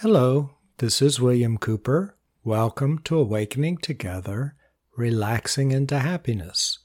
Hello, this is William Cooper. Welcome to Awakening Together, Relaxing into Happiness.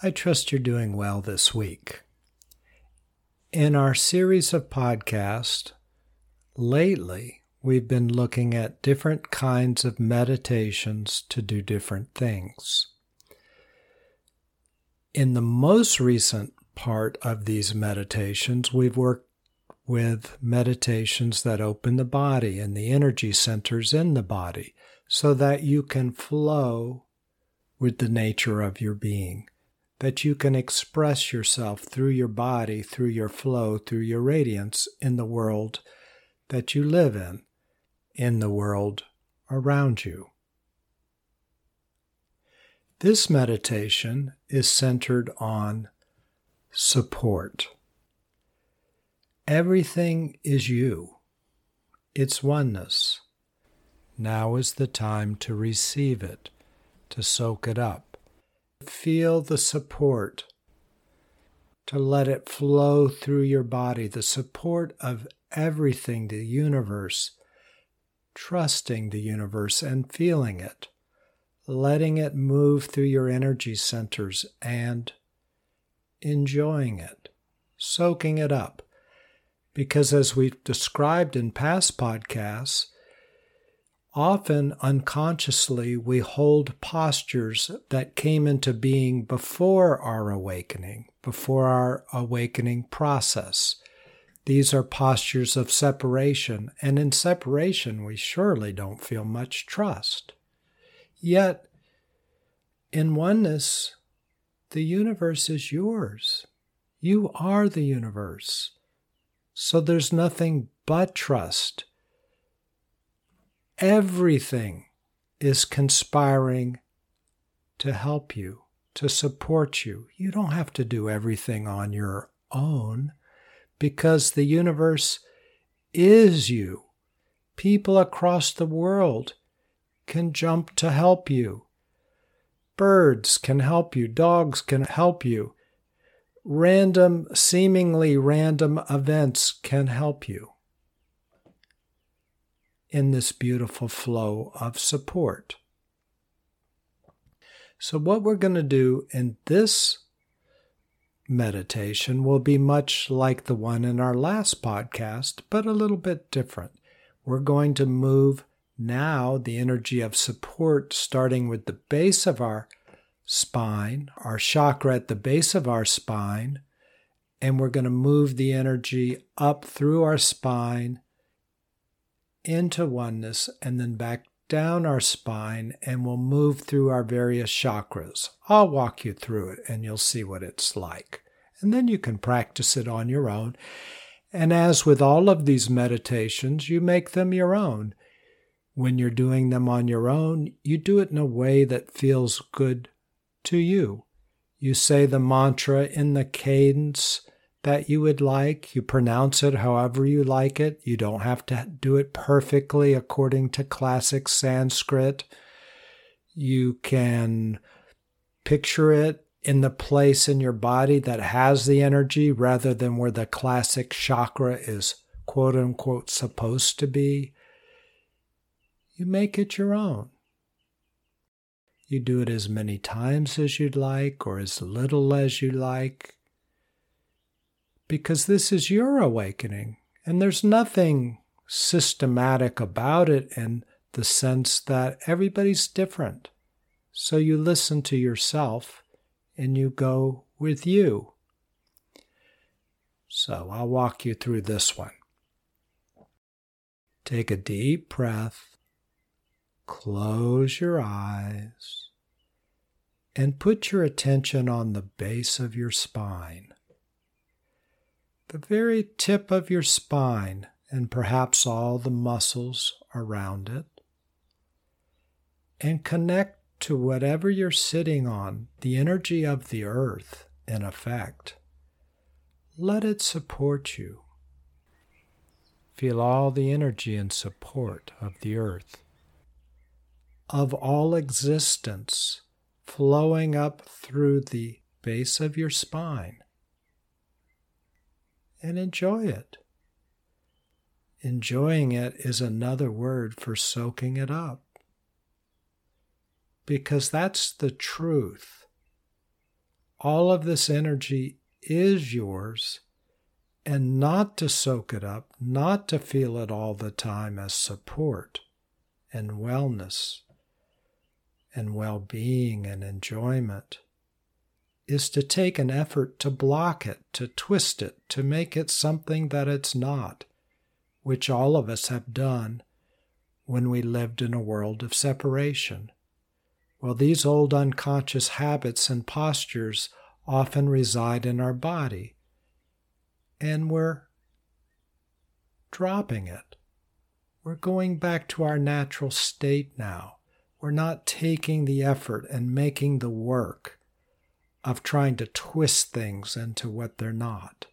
I trust you're doing well this week. In our series of podcasts, lately we've been looking at different kinds of meditations to do different things. In the most recent part of these meditations, we've worked with meditations that open the body and the energy centers in the body so that you can flow with the nature of your being, that you can express yourself through your body, through your flow, through your radiance in the world that you live in, in the world around you. This meditation is centered on support. Everything is you. It's oneness. Now is the time to receive it, to soak it up. Feel the support, to let it flow through your body, the support of everything, the universe, trusting the universe and feeling it, letting it move through your energy centers and enjoying it, soaking it up because, as we've described in past podcasts, often unconsciously we hold postures that came into being before our awakening, before our awakening process. These are postures of separation, and in separation, we surely don't feel much trust. Yet, in oneness, the universe is yours. You are the universe. So there's nothing but trust. Everything is conspiring to help you, to support you. You don't have to do everything on your own because the universe is you. People across the world can jump to help you. Birds can help you. Dogs can help you random, seemingly random events can help you in this beautiful flow of support. So, what we're going to do in this meditation will be much like the one in our last podcast, but a little bit different. We're going to move now the energy of support starting with the base of our spine, our chakra at the base of our spine, and we're going to move the energy up through our spine into oneness and then back down our spine and we'll move through our various chakras. I'll walk you through it and you'll see what it's like. And then you can practice it on your own. And as with all of these meditations, you make them your own. When you're doing them on your own, you do it in a way that feels good to you. You say the mantra in the cadence that you would like. You pronounce it however you like it. You don't have to do it perfectly according to classic Sanskrit. You can picture it in the place in your body that has the energy rather than where the classic chakra is quote unquote supposed to be. You make it your own. You do it as many times as you'd like or as little as you like. Because this is your awakening, and there's nothing systematic about it in the sense that everybody's different. So you listen to yourself and you go with you. So I'll walk you through this one. Take a deep breath. Close your eyes and put your attention on the base of your spine. The very tip of your spine, and perhaps all the muscles around it. And connect to whatever you're sitting on, the energy of the earth, in effect. Let it support you. Feel all the energy and support of the earth of all existence flowing up through the base of your spine. And enjoy it. Enjoying it is another word for soaking it up. Because that's the truth. All of this energy is yours, and not to soak it up, not to feel it all the time as support and wellness and well being and enjoyment is to take an effort to block it, to twist it, to make it something that it's not which all of us have done when we lived in a world of separation. Well, these old unconscious habits and postures often reside in our body, and we're dropping it. We're going back to our natural state now. We're not taking the effort and making the work of trying to twist things into what they're not.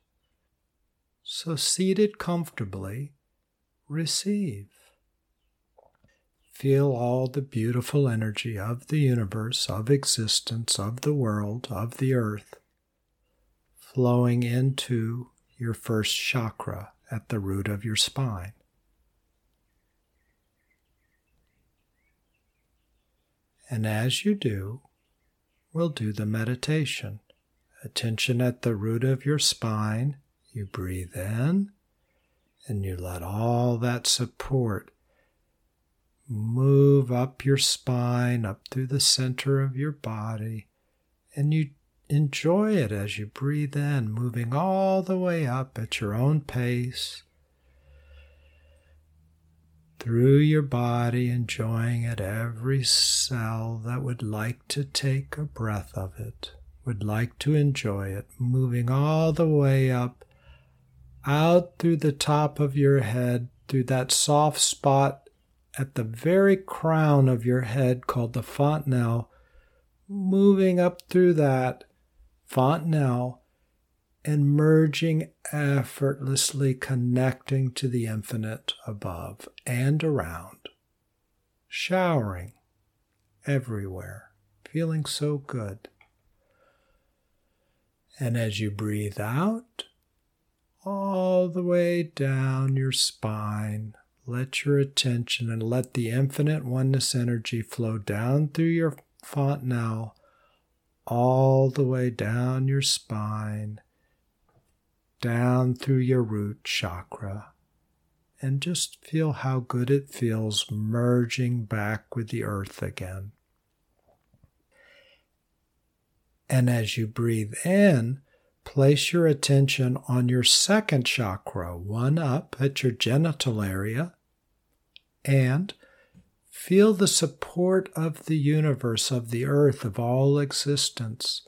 So, seated comfortably, receive. Feel all the beautiful energy of the universe, of existence, of the world, of the earth, flowing into your first chakra at the root of your spine. And as you do, we'll do the meditation. Attention at the root of your spine. You breathe in and you let all that support move up your spine, up through the center of your body, and you enjoy it as you breathe in, moving all the way up at your own pace through your body, enjoying it, every cell that would like to take a breath of it, would like to enjoy it, moving all the way up out through the top of your head, through that soft spot at the very crown of your head called the fontanelle, moving up through that fontanelle and merging effortlessly connecting to the infinite above and around, showering everywhere, feeling so good. And as you breathe out, all the way down your spine. Let your attention and let the infinite oneness energy flow down through your fontanelle, all the way down your spine, down through your root chakra. And just feel how good it feels merging back with the earth again. And as you breathe in, place your attention on your second chakra, one up at your genital area, and feel the support of the universe, of the earth, of all existence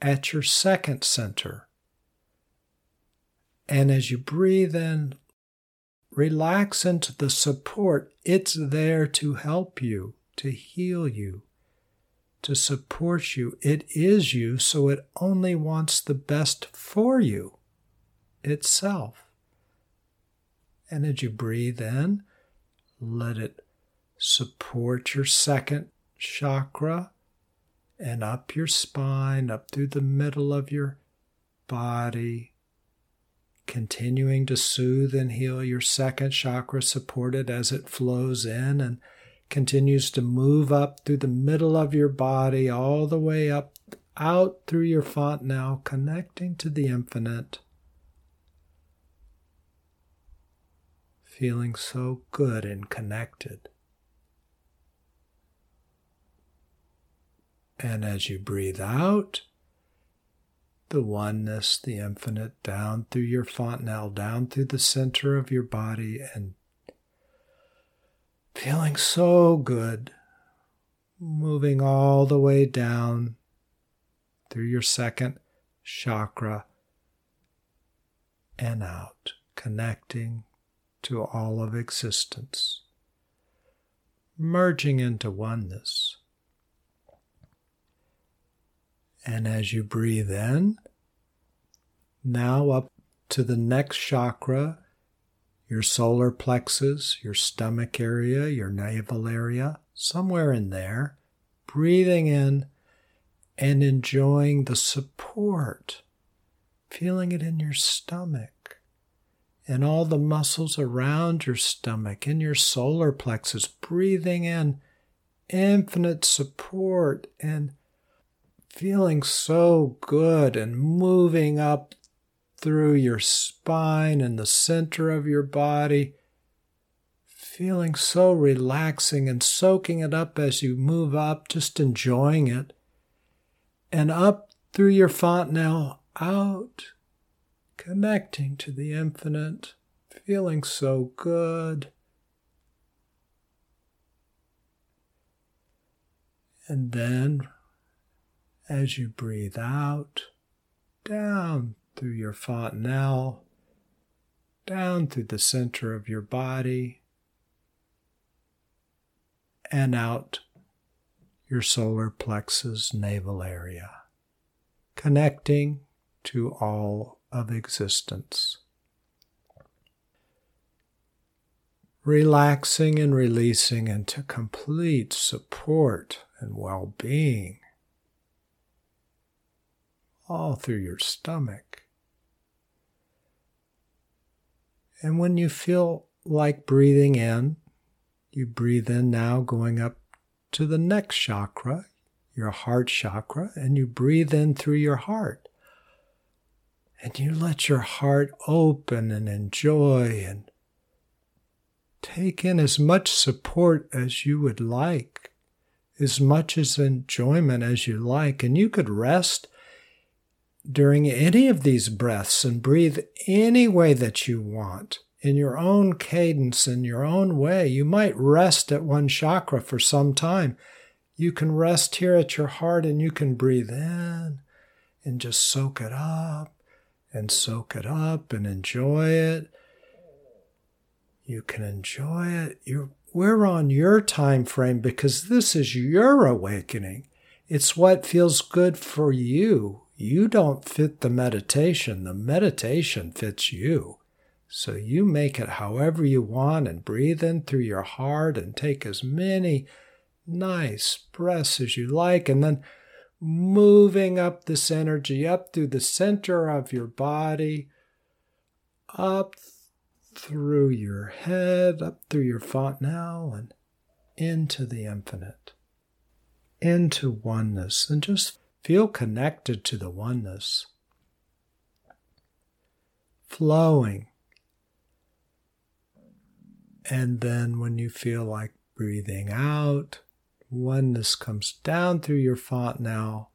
at your second center. And as you breathe in, relax into the support. It's there to help you, to heal you, to support you. It is you, so it only wants the best for you itself. And as you breathe in, let it support your second chakra and up your spine, up through the middle of your body, continuing to soothe and heal your second chakra, supported as it flows in and continues to move up through the middle of your body, all the way up out through your fontanelle, connecting to the infinite. Feeling so good and connected. And as you breathe out, the oneness, the infinite, down through your fontanelle, down through the center of your body, and feeling so good, moving all the way down through your second chakra and out, connecting to all of existence, merging into oneness. And as you breathe in, now up to the next chakra, your solar plexus, your stomach area, your navel area, somewhere in there, breathing in and enjoying the support, feeling it in your stomach, and all the muscles around your stomach and your solar plexus, breathing in infinite support and feeling so good and moving up through your spine and the center of your body, feeling so relaxing and soaking it up as you move up, just enjoying it, and up through your fontanelle, out, connecting to the infinite, feeling so good. And then, as you breathe out, down through your fontanelle, down through the center of your body, and out your solar plexus navel area, connecting to all of existence. Relaxing and releasing into complete support and well being, all through your stomach. And when you feel like breathing in, you breathe in now, going up to the next chakra, your heart chakra, and you breathe in through your heart. And you let your heart open and enjoy and take in as much support as you would like, as much as enjoyment as you like. And you could rest during any of these breaths and breathe any way that you want in your own cadence, in your own way. You might rest at one chakra for some time. You can rest here at your heart and you can breathe in and just soak it up and soak it up and enjoy it. You can enjoy it. You're, we're on your time frame because this is your awakening. It's what feels good for you. You don't fit the meditation, the meditation fits you. So you make it however you want and breathe in through your heart and take as many nice breaths as you like. And then moving up this energy up through the center of your body, up through your head, up through your fontanelle, and into the infinite, into oneness, and just feel connected to the oneness, flowing. And then when you feel like breathing out, oneness comes down through your fontanelle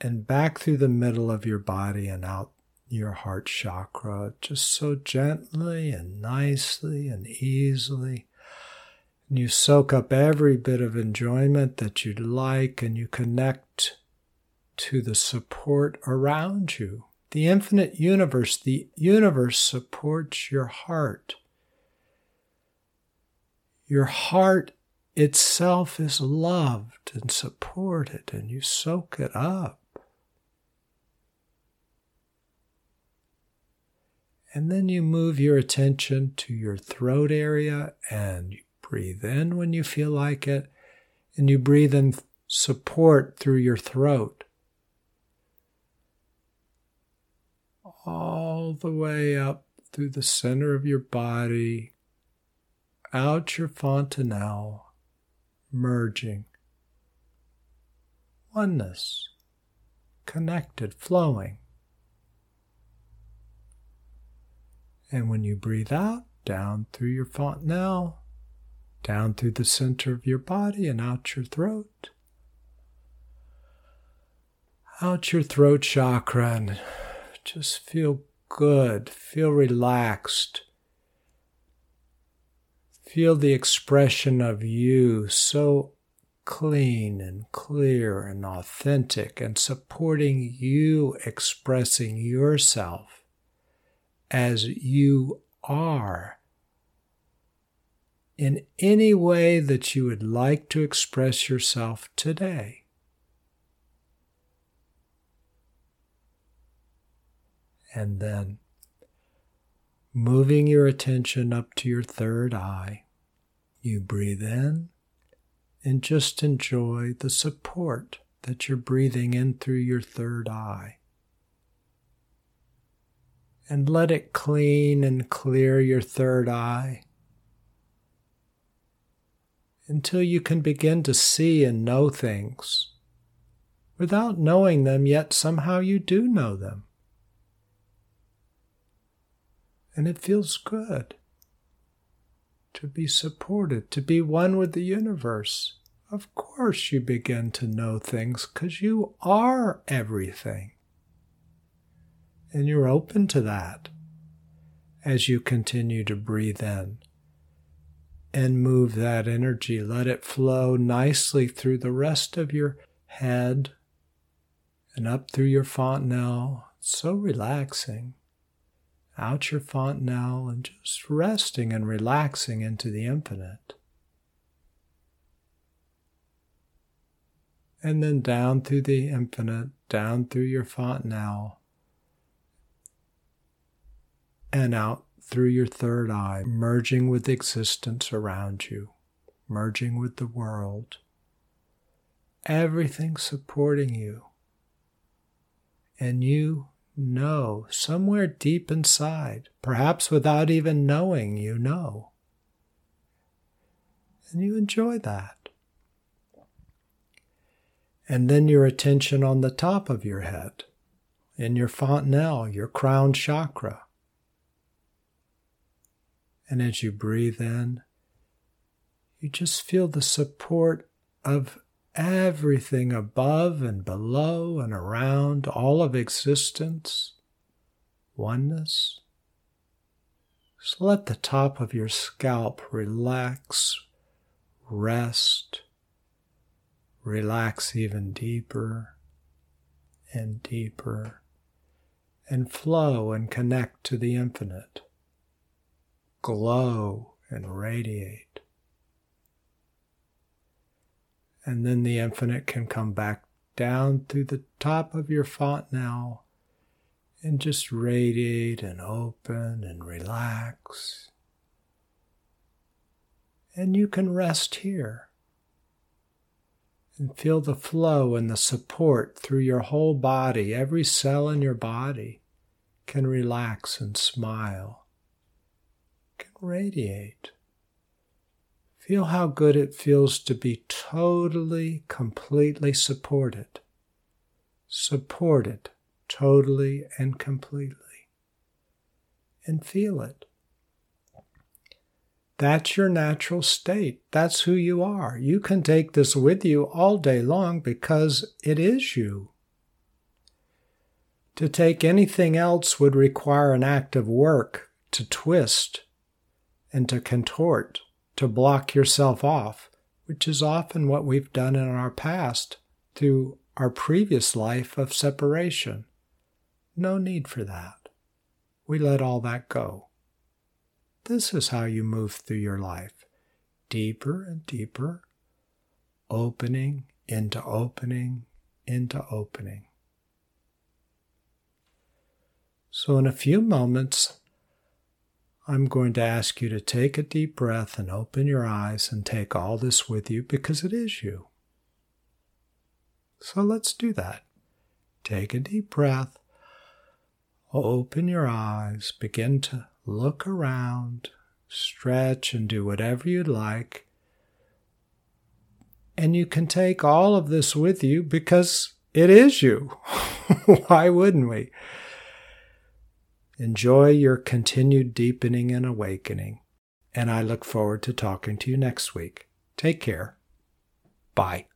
and back through the middle of your body and out your heart chakra, just so gently and nicely and easily. And you soak up every bit of enjoyment that you'd like and you connect to the support around you. The infinite universe, the universe supports your heart. Your heart itself is loved and supported, and you soak it up. And then you move your attention to your throat area and you breathe in when you feel like it, and you breathe in support through your throat. All the way up through the center of your body, out your fontanelle merging, oneness, connected, flowing. And when you breathe out, down through your fontanelle, down through the center of your body and out your throat. Out your throat chakra and just feel good, feel relaxed, Feel the expression of you so clean and clear and authentic and supporting you expressing yourself as you are in any way that you would like to express yourself today. And then moving your attention up to your third eye. You breathe in and just enjoy the support that you're breathing in through your third eye. And let it clean and clear your third eye until you can begin to see and know things. Without knowing them, yet somehow you do know them. And it feels good to be supported, to be one with the universe. Of course, you begin to know things because you are everything. And you're open to that as you continue to breathe in and move that energy. Let it flow nicely through the rest of your head and up through your fontanelle. so relaxing. Out your fontanelle and just resting and relaxing into the infinite. And then down through the infinite, down through your fontanelle, and out through your third eye, merging with existence around you, merging with the world. Everything supporting you. And you know somewhere deep inside, perhaps without even knowing you know. And you enjoy that. And then your attention on the top of your head, in your fontanelle, your crown chakra. And as you breathe in, you just feel the support of everything above and below and around, all of existence, oneness. So let the top of your scalp relax, rest, relax even deeper and deeper, and flow and connect to the infinite glow and radiate. And then the infinite can come back down through the top of your fontanelle and just radiate and open and relax. And you can rest here and feel the flow and the support through your whole body. Every cell in your body can relax and smile radiate. Feel how good it feels to be totally, completely supported. Supported totally and completely. And feel it. That's your natural state. That's who you are. You can take this with you all day long because it is you. To take anything else would require an act of work to twist and to contort, to block yourself off, which is often what we've done in our past through our previous life of separation. No need for that. We let all that go. This is how you move through your life deeper and deeper, opening into opening into opening. So, in a few moments, I'm going to ask you to take a deep breath and open your eyes and take all this with you because it is you. So let's do that. Take a deep breath, open your eyes, begin to look around, stretch, and do whatever you'd like. And you can take all of this with you because it is you. Why wouldn't we? Enjoy your continued deepening and awakening, and I look forward to talking to you next week. Take care. Bye.